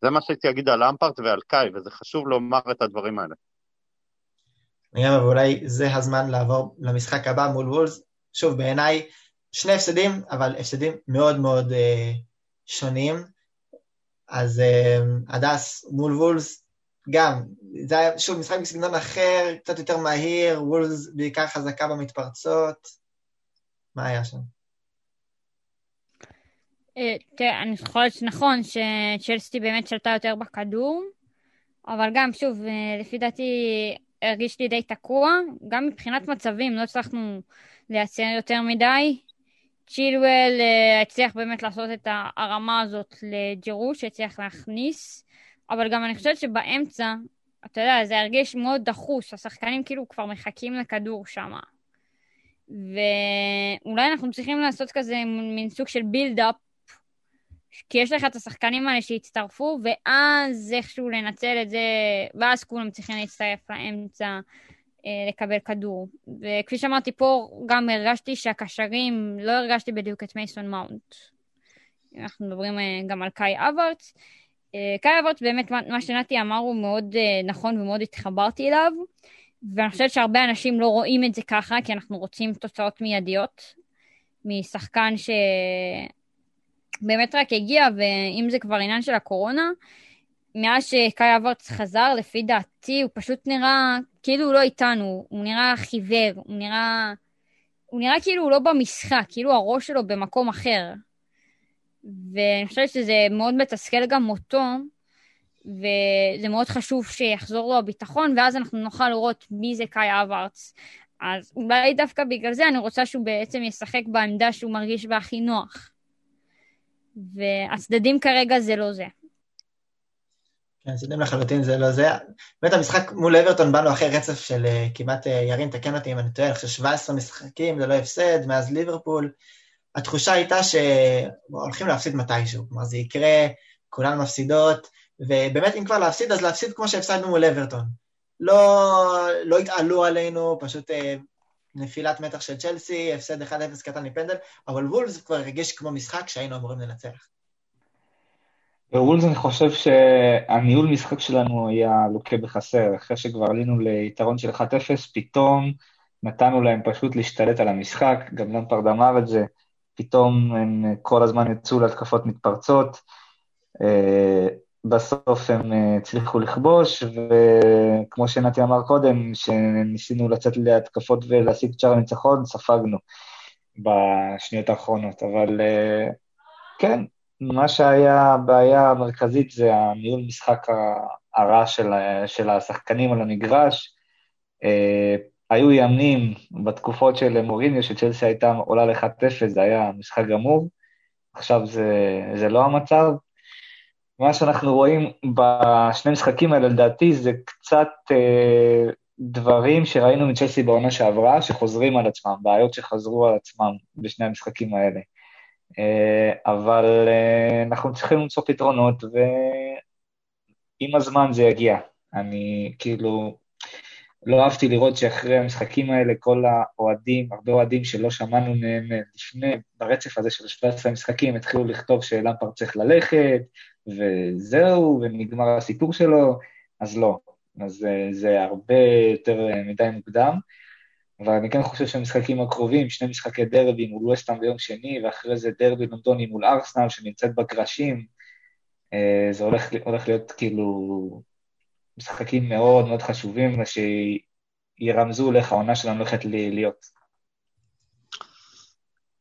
זה מה שהייתי להגיד על אמפרט ועל קאי, וזה חשוב לומר את הדברים האלה. לגמרי, ואולי זה הזמן לעבור למשחק הבא מול וולס. שוב, בעיניי, שני הפסדים, אבל הפסדים מאוד מאוד אה, שונים. אז אה, הדס מול וולס, גם, זה היה שוב משחק בסגנון אחר, קצת יותר מהיר, וולס בעיקר חזקה במתפרצות. מה היה שם? אה, תראה, אני חושבת שנכון שצ'לסטי באמת שלטה יותר בכדור, אבל גם, שוב, אה, לפי דעתי הרגיש לי די תקוע, גם מבחינת מצבים, לא הצלחנו לייצר יותר מדי. צ'ילואל uh, הצליח באמת לעשות את הרמה הזאת לג'ירו, שהצליח להכניס, אבל גם אני חושבת שבאמצע, אתה יודע, זה הרגיש מאוד דחוס, השחקנים כאילו כבר מחכים לכדור שם. ואולי אנחנו צריכים לעשות כזה מין סוג של build-up, כי יש לך את השחקנים האלה שהצטרפו, ואז איכשהו לנצל את זה, ואז כולם צריכים להצטרף לאמצע. אה, לקבל כדור. וכפי שאמרתי פה, גם הרגשתי שהקשרים, לא הרגשתי בדיוק את מייסון מאונט. אנחנו מדברים אה, גם על קאי אברץ. אה, קאי אברץ, באמת, מה שנתי אמר הוא מאוד נכון ומאוד התחברתי אליו. ואני חושבת שהרבה אנשים לא רואים את זה ככה, כי אנחנו רוצים תוצאות מיידיות משחקן שבאמת רק הגיע, ואם זה כבר עניין של הקורונה, מאז שקאי אברץ חזר, לפי דעתי, הוא פשוט נראה כאילו הוא לא איתנו, הוא נראה חיוור, הוא נראה... הוא נראה כאילו הוא לא במשחק, כאילו הראש שלו במקום אחר. ואני חושבת שזה מאוד מתסכל גם אותו, וזה מאוד חשוב שיחזור לו הביטחון, ואז אנחנו נוכל לראות מי זה קאי אברץ. אז אולי דווקא בגלל זה אני רוצה שהוא בעצם ישחק בעמדה שהוא מרגיש בה הכי נוח. והצדדים כרגע זה לא זה. צדדים לחלוטין זה לא זה. באמת המשחק מול אברטון באנו אחרי רצף של uh, כמעט, uh, ירין, תקן אותי אם אני טועה, אני חושב 17 משחקים, זה לא הפסד, מאז ליברפול. התחושה הייתה שהולכים להפסיד מתישהו, כלומר זה יקרה, כולן מפסידות, ובאמת אם כבר להפסיד, אז להפסיד כמו שהפסדנו מול אברטון. לא, לא התעלו עלינו, פשוט אה, נפילת מתח של צ'לסי, הפסד 1-0 קטן מפנדל, אבל וולס כבר הרגיש כמו משחק שהיינו אמורים לנצח. בוולס אני חושב שהניהול משחק שלנו היה לוקה בחסר, אחרי שכבר עלינו ליתרון של 1-0, פתאום נתנו להם פשוט להשתלט על המשחק, גם למפרד אמר את זה, פתאום הם כל הזמן יצאו להתקפות מתפרצות, אה, בסוף הם אה, הצליחו לכבוש, וכמו שנתי אמר קודם, שניסינו לצאת להתקפות ולהשיג את שער הניצחון, ספגנו בשניות האחרונות. אבל אה, כן, מה שהיה הבעיה המרכזית זה הניהול משחק הרע של, של השחקנים על המגרש. אה, היו ימים בתקופות של מוריניו, שצ'לסי הייתה עולה ל-1-0, זה היה משחק גמור. עכשיו זה, זה לא המצב. מה שאנחנו רואים בשני משחקים האלה, לדעתי, זה קצת אה, דברים שראינו מצ'לסי בעונה שעברה, שחוזרים על עצמם, בעיות שחזרו על עצמם בשני המשחקים האלה. אה, אבל אה, אנחנו צריכים למצוא פתרונות, ועם הזמן זה יגיע. אני כאילו, לא אהבתי לראות שאחרי המשחקים האלה כל האוהדים, הרבה אוהדים שלא שמענו מהם לפני, ברצף הזה של 17 משחקים, התחילו לכתוב שלמפר צריך ללכת, וזהו, ונגמר הסיפור שלו, אז לא. אז אה, זה הרבה יותר אה, מדי מוקדם. אבל אני כן חושב שהמשחקים הקרובים, שני משחקי דרבי מול וסטאם ביום שני, ואחרי זה דרבי לונדוני מול ארסנל שנמצאת בקרשים, אה, זה הולך, הולך להיות כאילו משחקים מאוד מאוד חשובים, שירמזו לך העונה שלנו הולכת להיות.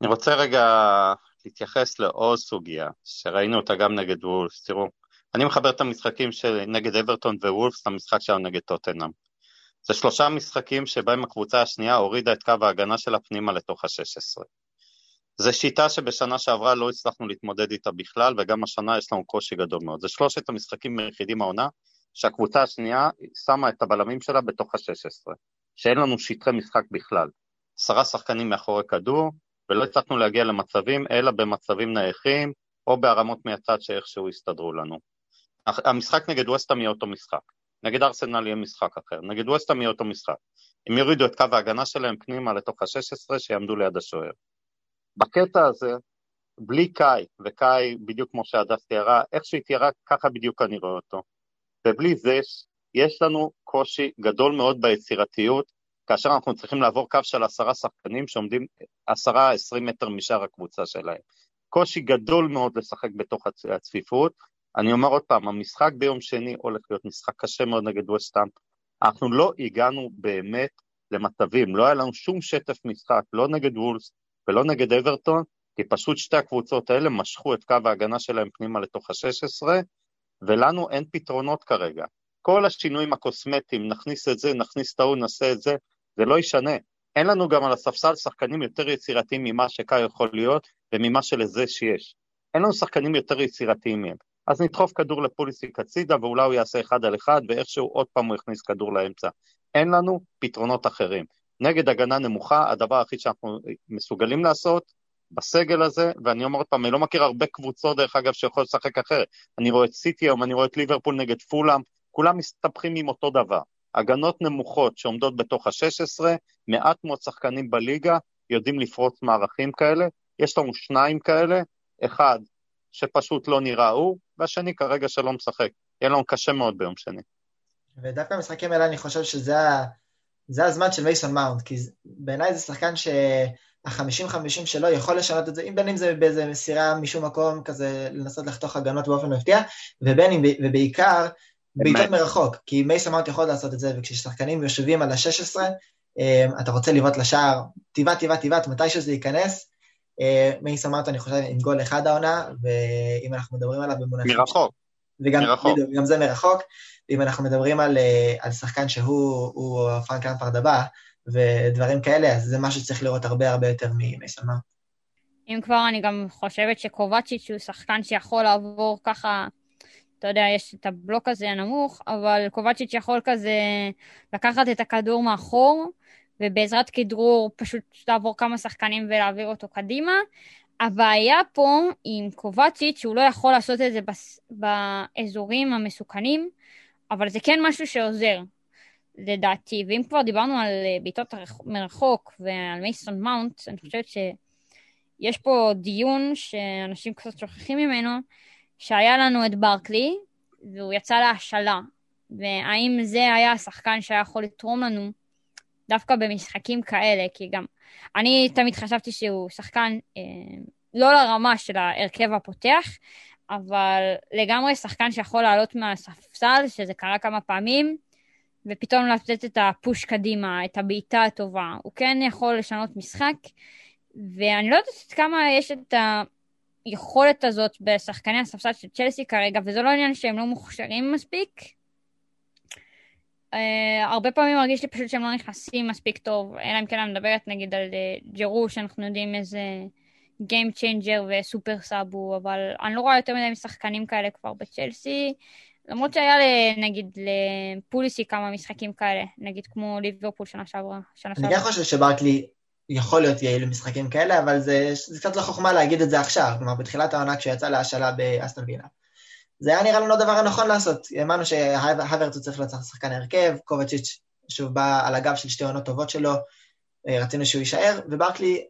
אני רוצה רגע להתייחס לעוד סוגיה, שראינו אותה גם נגד וולפס. תראו, אני מחבר את המשחקים של נגד אברטון ווולפס למשחק שלנו נגד טוטנאם. זה שלושה משחקים שבהם הקבוצה השנייה הורידה את קו ההגנה שלה פנימה לתוך ה-16. זו שיטה שבשנה שעברה לא הצלחנו להתמודד איתה בכלל, וגם השנה יש לנו קושי גדול מאוד. זה שלושת המשחקים היחידים העונה שהקבוצה השנייה שמה את הבלמים שלה בתוך ה-16, שאין לנו שטחי משחק בכלל. עשרה שחקנים מאחורי כדור, ולא הצלחנו להגיע למצבים, אלא במצבים נייחים, או בהרמות מהצד שאיכשהו יסתדרו לנו. המשחק נגד ווסטהאם יהיה אותו משחק, נגד ארסנל יהיה משחק אחר, נגד ווסטהאם יהיה אותו משחק. הם יורידו את קו ההגנה שלהם פנימה לתוך ה-16, שיעמדו ליד השוער. בקטע הזה, בלי קאי, וקאי, בדיוק כמו שהדס תיארה, איך שהיא תיארה, ככה בדיוק אני רואה אותו. ובלי זה, יש לנו קושי גדול מאוד ביצירתיות, כאשר אנחנו צריכים לעבור קו של עשרה שחקנים שעומדים עשרה, עשרים מטר משאר הקבוצה שלהם. קושי גדול מאוד לשחק בתוך הצפיפות. אני אומר עוד פעם, המשחק ביום שני הולך להיות משחק קשה מאוד נגד ווסטאם. אנחנו לא הגענו באמת למצבים, לא היה לנו שום שטף משחק, לא נגד וולס ולא נגד אברטון, כי פשוט שתי הקבוצות האלה משכו את קו ההגנה שלהם פנימה לתוך ה-16, ולנו אין פתרונות כרגע. כל השינויים הקוסמטיים, נכניס את זה, נכניס את ההוא, נעשה את זה, זה לא ישנה. אין לנו גם על הספסל שחקנים יותר יצירתיים ממה שקאי יכול להיות וממה שלזה שיש. אין לנו שחקנים יותר יצירתיים מהם. אז נדחוף כדור לפוליסיק הצידה ואולי הוא יעשה אחד על אחד ואיכשהו עוד פעם הוא יכניס כדור לאמצע. אין לנו פתרונות אחרים. נגד הגנה נמוכה, הדבר היחיד שאנחנו מסוגלים לעשות בסגל הזה, ואני אומר עוד פעם, אני לא מכיר הרבה קבוצות דרך אגב שיכול לשחק אחרת. אני רואה את סיטי היום, אני רואה את ליברפול נגד פולאם, כולם מסתבכים עם אותו דבר. הגנות נמוכות שעומדות בתוך ה-16, מעט מאוד שחקנים בליגה יודעים לפרוץ מערכים כאלה, יש לנו שניים כאלה, אחד שפשוט לא נראה הוא, והשני כרגע שלא משחק. יהיה לנו קשה מאוד ביום שני. ודווקא במשחקים האלה אני חושב שזה ה... זה הזמן של מייסון מאונט, כי בעיניי זה שחקן שה-50-50 שלו יכול לשנות את זה, אם בין אם זה באיזה מסירה משום מקום כזה לנסות לחתוך הגנות באופן מפתיע, ובין אם, ובעיקר בעיטות מרחוק, כי מייסון מאונט יכול לעשות את זה, וכששחקנים יושבים על ה-16, אמ, אתה רוצה לבעוט לשער, תבעט, תבעט, תבעט, מתי שזה ייכנס. מייסון מאונט, אני חושב, עם גול אחד העונה, ואם אנחנו מדברים עליו במונחים... מרחוק. וגם, מרחוק. בדיוק, גם זה מרחוק. ואם אנחנו מדברים על, אה, על שחקן שהוא הוא פרנק למפרד הבא, ודברים כאלה, אז זה משהו שצריך לראות הרבה הרבה יותר ממייסון מאונט. אם כבר, אני גם חושבת שקובצ'יץ' הוא שחקן שיכול לעבור ככה, אתה יודע, יש את הבלוק הזה הנמוך, אבל קובצ'יץ' יכול כזה לקחת את הכדור מאחור, ובעזרת כדרור פשוט לעבור כמה שחקנים ולהעביר אותו קדימה. הבעיה פה עם קובצ'יץ', שהוא לא יכול לעשות את זה בס... באזורים המסוכנים, אבל זה כן משהו שעוזר, לדעתי. ואם כבר דיברנו על אה, בעיטות מרחוק ועל מייסון מאונט, אני חושבת ש... יש פה דיון שאנשים קצת שוכחים ממנו, שהיה לנו את ברקלי, והוא יצא להשאלה. והאם זה היה השחקן שהיה יכול לתרום לנו דווקא במשחקים כאלה, כי גם אני תמיד חשבתי שהוא שחקן אה, לא לרמה של ההרכב הפותח, אבל לגמרי שחקן שיכול לעלות מהספסל, שזה קרה כמה פעמים, ופתאום לתת את הפוש קדימה, את הבעיטה הטובה. הוא כן יכול לשנות משחק, ואני לא יודעת כמה יש את היכולת הזאת בשחקני הספסל של צ'לסי כרגע, וזה לא עניין שהם לא מוכשרים מספיק. Uh, הרבה פעמים מרגיש לי פשוט שהם לא נכנסים מספיק טוב, אלא אם כן אני מדברת נגיד על uh, ג'רו, שאנחנו יודעים איזה Game Changer וסופר סאב הוא, אבל אני לא רואה יותר מדי משחקנים כאלה כבר בצ'לסי, למרות שהיה נגיד לפוליסי כמה משחקים כאלה, נגיד כמו ליברפול שנה שעברה. אני גם חושב שברקלי יכול להיות יעיל במשחקים כאלה, אבל זה, זה קצת לא חוכמה להגיד את זה עכשיו, כלומר בתחילת העונה כשהוא יצא להשאלה באסטון וילה. זה היה נראה לנו הדבר הנכון לעשות, האמנו שהוורץ הוא צריך להיות שחקן הרכב, קובצ'יץ' שוב בא על הגב של שתי עונות טובות שלו, אה, רצינו שהוא יישאר, וברקלי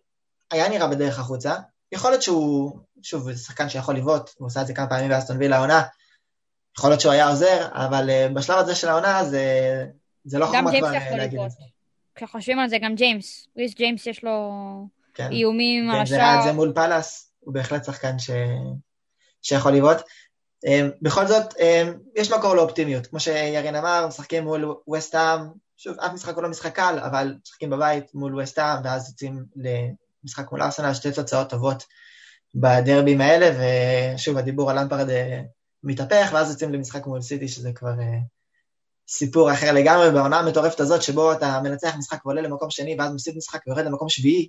היה נראה בדרך החוצה, יכול להיות שהוא, שוב, זה שחקן שיכול לבעוט, הוא עושה את זה כמה פעמים באסטון וילה העונה, יכול להיות שהוא היה עוזר, אבל אה, בשלב הזה של העונה זה, זה לא חוכמה כבר אה, להגיד את זה. כשחושבים על זה, גם ג'יימס, ריס ג'יימס יש לו כן. איומים על השער. זה מול פאלאס, הוא בהחלט שחקן ש... שיכול לבעוט. אמ, בכל זאת, אמ, יש מקור לאופטימיות. כמו שירין אמר, משחקים מול וסטהאם, שוב, אף משחק הוא לא משחק קל, אבל משחקים בבית מול וסטהאם, ואז יוצאים למשחק מול ארסנל, שתי תוצאות טובות בדרבים האלה, ושוב, הדיבור על למפרד אה, מתהפך, ואז יוצאים למשחק מול סיטי, שזה כבר אה, סיפור אחר לגמרי, בעונה המטורפת הזאת, שבו אתה מנצח משחק ועולה למקום שני, ואז מוסיף משחק ויורד למקום שביעי,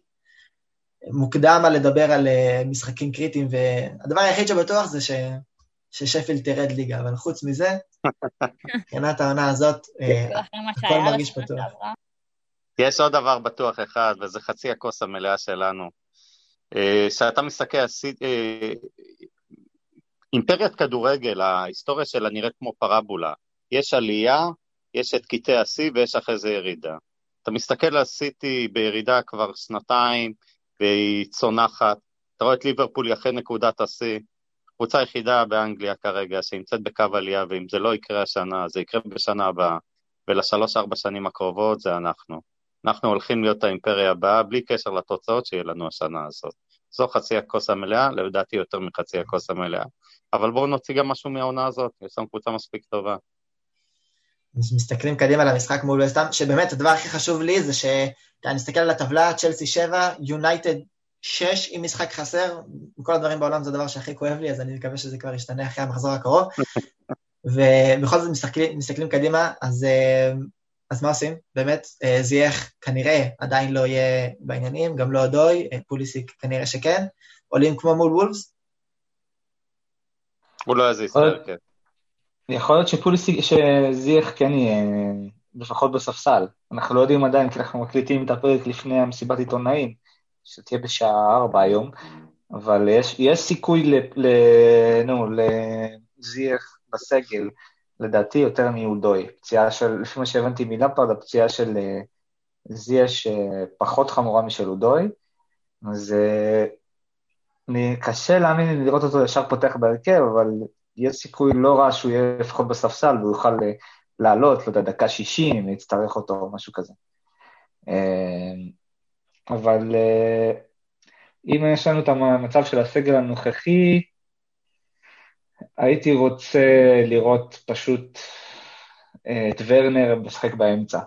מוקדם על לדבר על אה, משחקים קריטיים, והדבר היחיד שבטוח זה ש... ששפילד תרד ליגה, אבל חוץ מזה, [LAUGHS] מבחינת העונה הזאת, אה, הכל מרגיש פתוח. יש עוד דבר בטוח אחד, וזה חצי הכוס המלאה שלנו. אה, כשאתה מסתכל, אימפריית כדורגל, ההיסטוריה שלה נראית כמו פרבולה. יש עלייה, יש את קטעי השיא ויש אחרי זה ירידה. אתה מסתכל על סיטי בירידה כבר שנתיים והיא צונחת, אתה רואה את ליברפול אחרי נקודת השיא, קבוצה היחידה באנגליה כרגע שנמצאת בקו עלייה, ואם זה לא יקרה השנה, זה יקרה בשנה הבאה, ולשלוש-ארבע שנים הקרובות זה אנחנו. אנחנו הולכים להיות האימפריה הבאה, בלי קשר לתוצאות שיהיה לנו השנה הזאת. זו חצי הכוס המלאה, לדעתי יותר מחצי הכוס המלאה. אבל בואו נוציא גם משהו מהעונה הזאת, יש לנו קבוצה מספיק טובה. מסתכלים קדימה למשחק מול וסטאם, שבאמת הדבר הכי חשוב לי זה שאתה מסתכל על הטבלה, צ'לסי 7, יונייטד 6 עם משחק חסר, מכל הדברים בעולם זה הדבר שהכי כואב לי, אז אני מקווה שזה כבר ישתנה אחרי המחזור הקרוב. [LAUGHS] ובכל זאת מסתכלים, מסתכלים קדימה, אז, אה, אז מה עושים? באמת, אה, זייח כנראה עדיין לא יהיה בעניינים, גם לא דוי, אה, פוליסיק כנראה שכן, עולים כמו מול וולפס. הוא לא יזיז, כן. יכול להיות שפוליסיק, שזייח כן יהיה, לפחות בספסל. אנחנו לא יודעים עדיין, כי אנחנו מקליטים את הפרק לפני המסיבת עיתונאים, שתהיה בשעה ארבע היום, אבל יש, יש סיכוי ל, לזייח בסגל, לדעתי יותר מיהודוי. פציעה של, לפי מה שהבנתי מלמפרד, הפציעה של אה, זייש פחות חמורה משל הודוי, אז אה, אני, קשה להאמין לראות אותו ישר פותח בהרכב, אבל יש סיכוי לא רע שהוא יהיה לפחות בספסל והוא יוכל אה, לעלות, לא יודע, דקה 60, להצטרך אותו או משהו כזה. אה, אבל אה, אם יש לנו את המצב של הסגל הנוכחי, הייתי רוצה לראות פשוט אה, את ורנר משחק באמצע.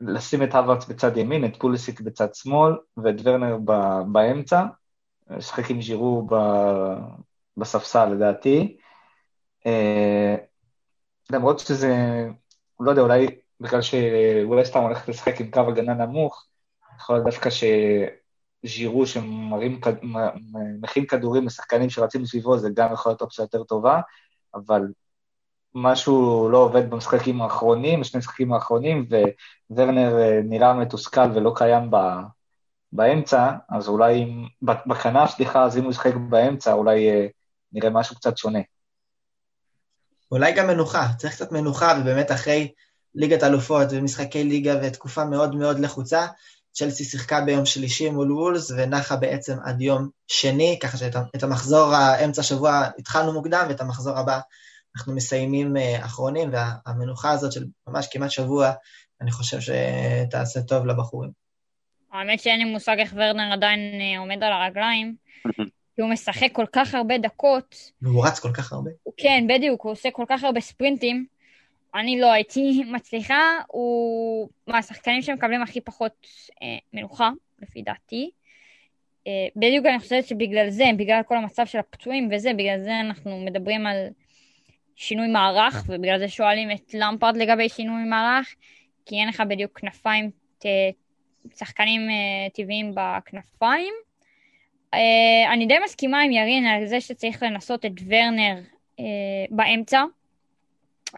לשים את הווארץ בצד ימין, את פוליסיק בצד שמאל, ואת ורנר באמצע, לשחק עם ז'ירו בספסל לדעתי. למרות שזה, לא יודע, אולי בגלל שווסטהאם הולכת לשחק עם קו הגנה נמוך, יכול להיות דווקא שז'ירו שמכין כדורים לשחקנים שרצים מסביבו, זה גם יכול להיות אופציה יותר טובה, אבל משהו לא עובד במשחקים האחרונים, בשני המשחקים האחרונים, וורנר אה, נראה מתוסכל ולא קיים ב, באמצע, אז אולי, בכנף, סליחה, אז אם הוא ישחק באמצע, אולי אה, נראה משהו קצת שונה. אולי גם מנוחה, צריך קצת מנוחה, ובאמת אחרי ליגת אלופות ומשחקי ליגה ותקופה מאוד מאוד לחוצה, צ'לסי שיחקה ביום שלישי מול וולס ונחה בעצם עד יום שני, ככה שאת המחזור האמצע השבוע התחלנו מוקדם, ואת המחזור הבא אנחנו מסיימים אה, אחרונים, והמנוחה הזאת של ממש כמעט שבוע, אני חושב שתעשה טוב לבחורים. האמת שאין לי מושג איך ורנר עדיין אה, עומד על הרגליים, [LAUGHS] כי הוא משחק כל כך הרבה דקות. והוא רץ כל כך הרבה. כן, בדיוק, הוא עושה כל כך הרבה ספרינטים. אני לא הייתי מצליחה, הוא מהשחקנים שמקבלים הכי פחות אה, מנוחה, לפי דעתי. אה, בדיוק אני חושבת שבגלל זה, בגלל כל המצב של הפצועים וזה, בגלל זה אנחנו מדברים על שינוי מערך, ובגלל זה שואלים את למפרד לגבי שינוי מערך, כי אין לך בדיוק כנפיים, ת, שחקנים אה, טבעיים בכנפיים. אה, אני די מסכימה עם ירין על זה שצריך לנסות את ורנר אה, באמצע.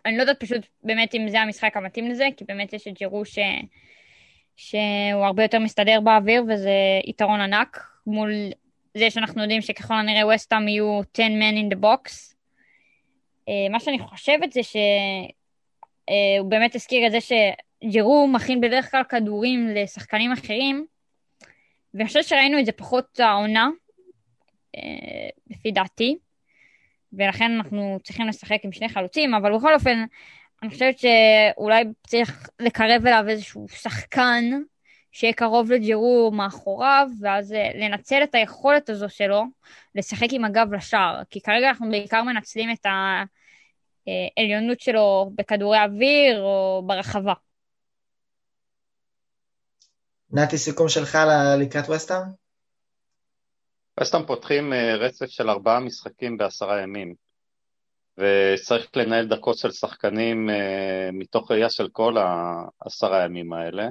אני לא יודעת פשוט באמת אם זה המשחק המתאים לזה, כי באמת יש את ג'ירו ש... שהוא הרבה יותר מסתדר באוויר, וזה יתרון ענק מול זה שאנחנו יודעים שככל הנראה ווסטהאם יהיו 10 men in the box. אה, מה שאני חושבת זה שהוא אה, באמת הזכיר את זה שג'ירו מכין בדרך כלל כדורים לשחקנים אחרים, ואני חושבת שראינו את זה פחות העונה, אה, לפי דעתי. ולכן אנחנו צריכים לשחק עם שני חלוצים, אבל בכל אופן, אני חושבת שאולי צריך לקרב אליו איזשהו שחקן שיהיה קרוב לג'ירו מאחוריו, ואז אה, לנצל את היכולת הזו שלו לשחק עם הגב לשער, כי כרגע אנחנו בעיקר מנצלים את העליונות שלו בכדורי אוויר או ברחבה. נתי, סיכום שלך לקראת וסטאם? וסטאם פותחים אה, רצף של ארבעה משחקים בעשרה ימים, וצריך לנהל דקות של שחקנים אה, מתוך ראייה של כל העשרה ימים האלה.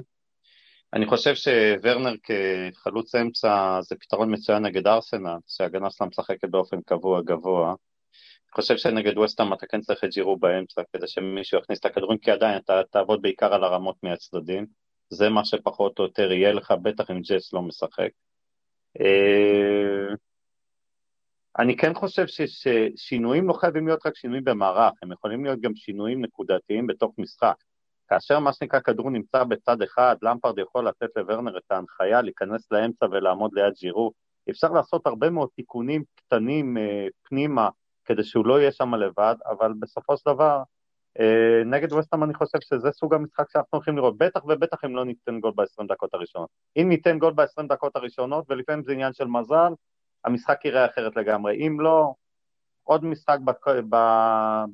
אני חושב שוורנר כחלוץ אמצע זה פתרון מצוין נגד ארסנל, שההגנה שלה משחקת באופן קבוע גבוה. אני חושב שנגד וסטאם אתה כן צריך את ג'ירו באמצע, כדי שמישהו יכניס את הכדורים, כי עדיין אתה תעבוד בעיקר על הרמות מהצדדים. זה מה שפחות או יותר יהיה לך, בטח אם ג'ס לא משחק. אה, אני כן חושב ששינויים לא חייבים להיות רק שינויים במערך, הם יכולים להיות גם שינויים נקודתיים בתוך משחק. כאשר מה שנקרא כדור נמצא בצד אחד, למפרד יכול לתת לוורנר את ההנחיה להיכנס לאמצע ולעמוד ליד ג'ירו. אפשר לעשות הרבה מאוד תיקונים קטנים אה, פנימה כדי שהוא לא יהיה שם לבד, אבל בסופו של דבר נגד וסטאם אני חושב שזה סוג המשחק שאנחנו הולכים לראות, בטח ובטח אם לא ניתן גול ב-20 דקות הראשונות. אם ניתן גול ב-20 דקות הראשונות, ולפעמים זה עניין של מזל, המשחק יראה אחרת לגמרי. אם לא, עוד משחק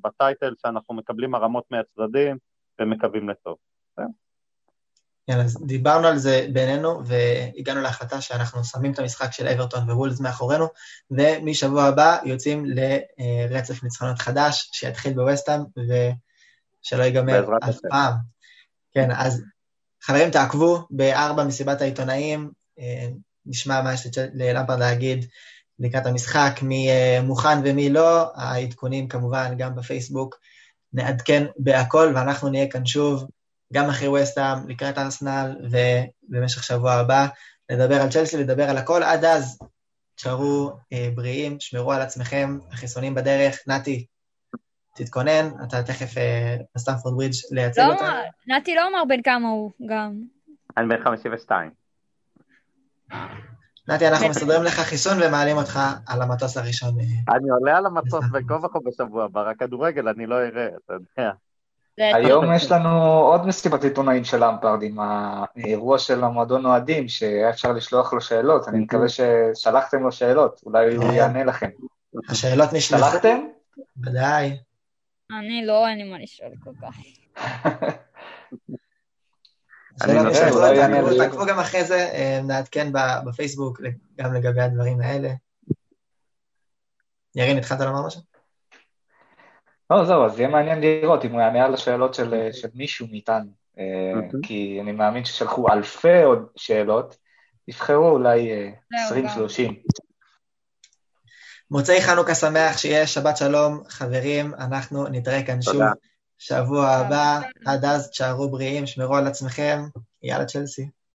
בטייטל שאנחנו מקבלים הרמות מהצדדים ומקווים לטוב. כן, אז דיברנו על זה בינינו, והגענו להחלטה שאנחנו שמים את המשחק של אברטון ווולס מאחורינו, ומשבוע הבא יוצאים לרצף ניצחונות חדש, שיתחיל בווסטהאם, שלא ייגמר אף פעם. כן, אז חברים, תעקבו בארבע מסיבת העיתונאים, אה, נשמע מה יש ללמפרד להגיד לקראת המשחק, מי אה, מוכן ומי לא, העדכונים כמובן גם בפייסבוק, נעדכן בהכל, ואנחנו נהיה כאן שוב, גם אחרי וסטהאם, לקראת ארסנל, ובמשך שבוע הבא, לדבר על צ'לסי, לדבר על הכל. עד אז, תשארו אה, בריאים, שמרו על עצמכם, החיסונים בדרך. נתי, תתכונן, אתה תכף אה, בסטנפורד ברידג' לייצג לא, אותנו. נתי לא אמר בן כמה הוא גם. אני בן 52. נתי, אנחנו מסדרים לך חיסון ומעלים אותך על המטוס הראשון. אה, אני עולה על המטוס בין כה בשבוע הבא, רק כדורגל אני לא אראה, אתה יודע. היום יש לנו עוד מסיבת עיתונאים של למפרד עם האירוע של המועדון אוהדים, שהיה אפשר לשלוח לו שאלות, אני מקווה ששלחתם לו שאלות, אולי הוא יענה לכם. השאלות נשלחו. שלחתם? ודאי. אני לא, אין לי מה לשאול כל כך. [LAUGHS] אני נשאלות, אולי תעקבו- גם אחרי זה, אה, נעדכן ב- בפייסבוק גם לגבי הדברים האלה. ירין, התחלת לומר משהו? לא, זהו, אז יהיה מעניין לראות אם הוא יענה על השאלות של, של מישהו מאיתנו. אה, אוקיי. כי אני מאמין ששלחו אלפי עוד שאלות, יבחרו אולי אה, זהו, 20-30. מוצאי חנוכה שמח, שיהיה שבת שלום, חברים, אנחנו נתראה כאן שוב. שבוע הבא, עד אז תשארו בריאים, שמרו על עצמכם, יאללה צ'לסי.